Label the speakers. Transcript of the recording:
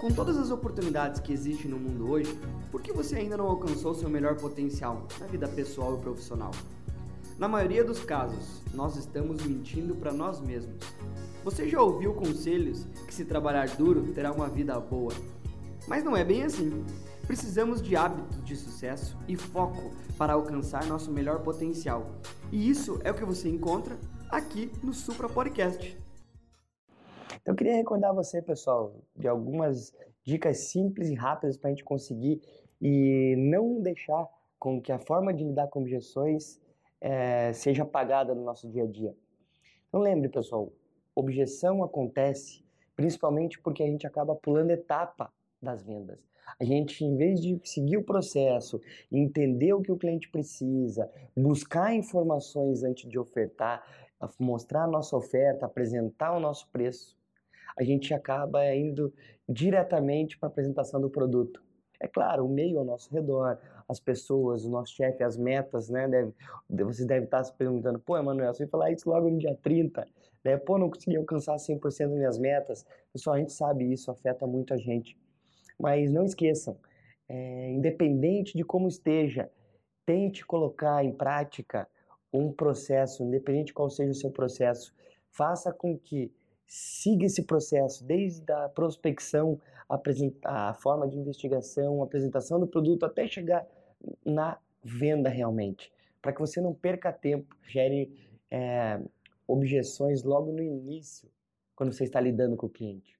Speaker 1: Com todas as oportunidades que existem no mundo hoje, por que você ainda não alcançou seu melhor potencial na vida pessoal e profissional? Na maioria dos casos, nós estamos mentindo para nós mesmos. Você já ouviu conselhos que se trabalhar duro terá uma vida boa? Mas não é bem assim. Precisamos de hábitos de sucesso e foco para alcançar nosso melhor potencial. E isso é o que você encontra aqui no Supra Podcast.
Speaker 2: Então, eu queria recordar você, pessoal, de algumas dicas simples e rápidas para a gente conseguir e não deixar com que a forma de lidar com objeções é, seja apagada no nosso dia a dia. Então, lembre, pessoal, objeção acontece principalmente porque a gente acaba pulando etapa das vendas. A gente, em vez de seguir o processo, entender o que o cliente precisa, buscar informações antes de ofertar, mostrar a nossa oferta, apresentar o nosso preço, a gente acaba indo diretamente para a apresentação do produto. É claro, o meio ao nosso redor, as pessoas, o nosso chefe, as metas, né? Deve, você deve estar se perguntando, pô, Emanuel, você falar isso logo no dia 30, né? Pô, não consegui alcançar 100% das minhas metas. Pessoal, a gente sabe isso, afeta muito a gente. Mas não esqueçam, é, independente de como esteja, tente colocar em prática um processo, independente de qual seja o seu processo, faça com que siga esse processo, desde a prospecção, a, a forma de investigação, a apresentação do produto, até chegar na venda realmente, para que você não perca tempo, gere é, objeções logo no início, quando você está lidando com o cliente.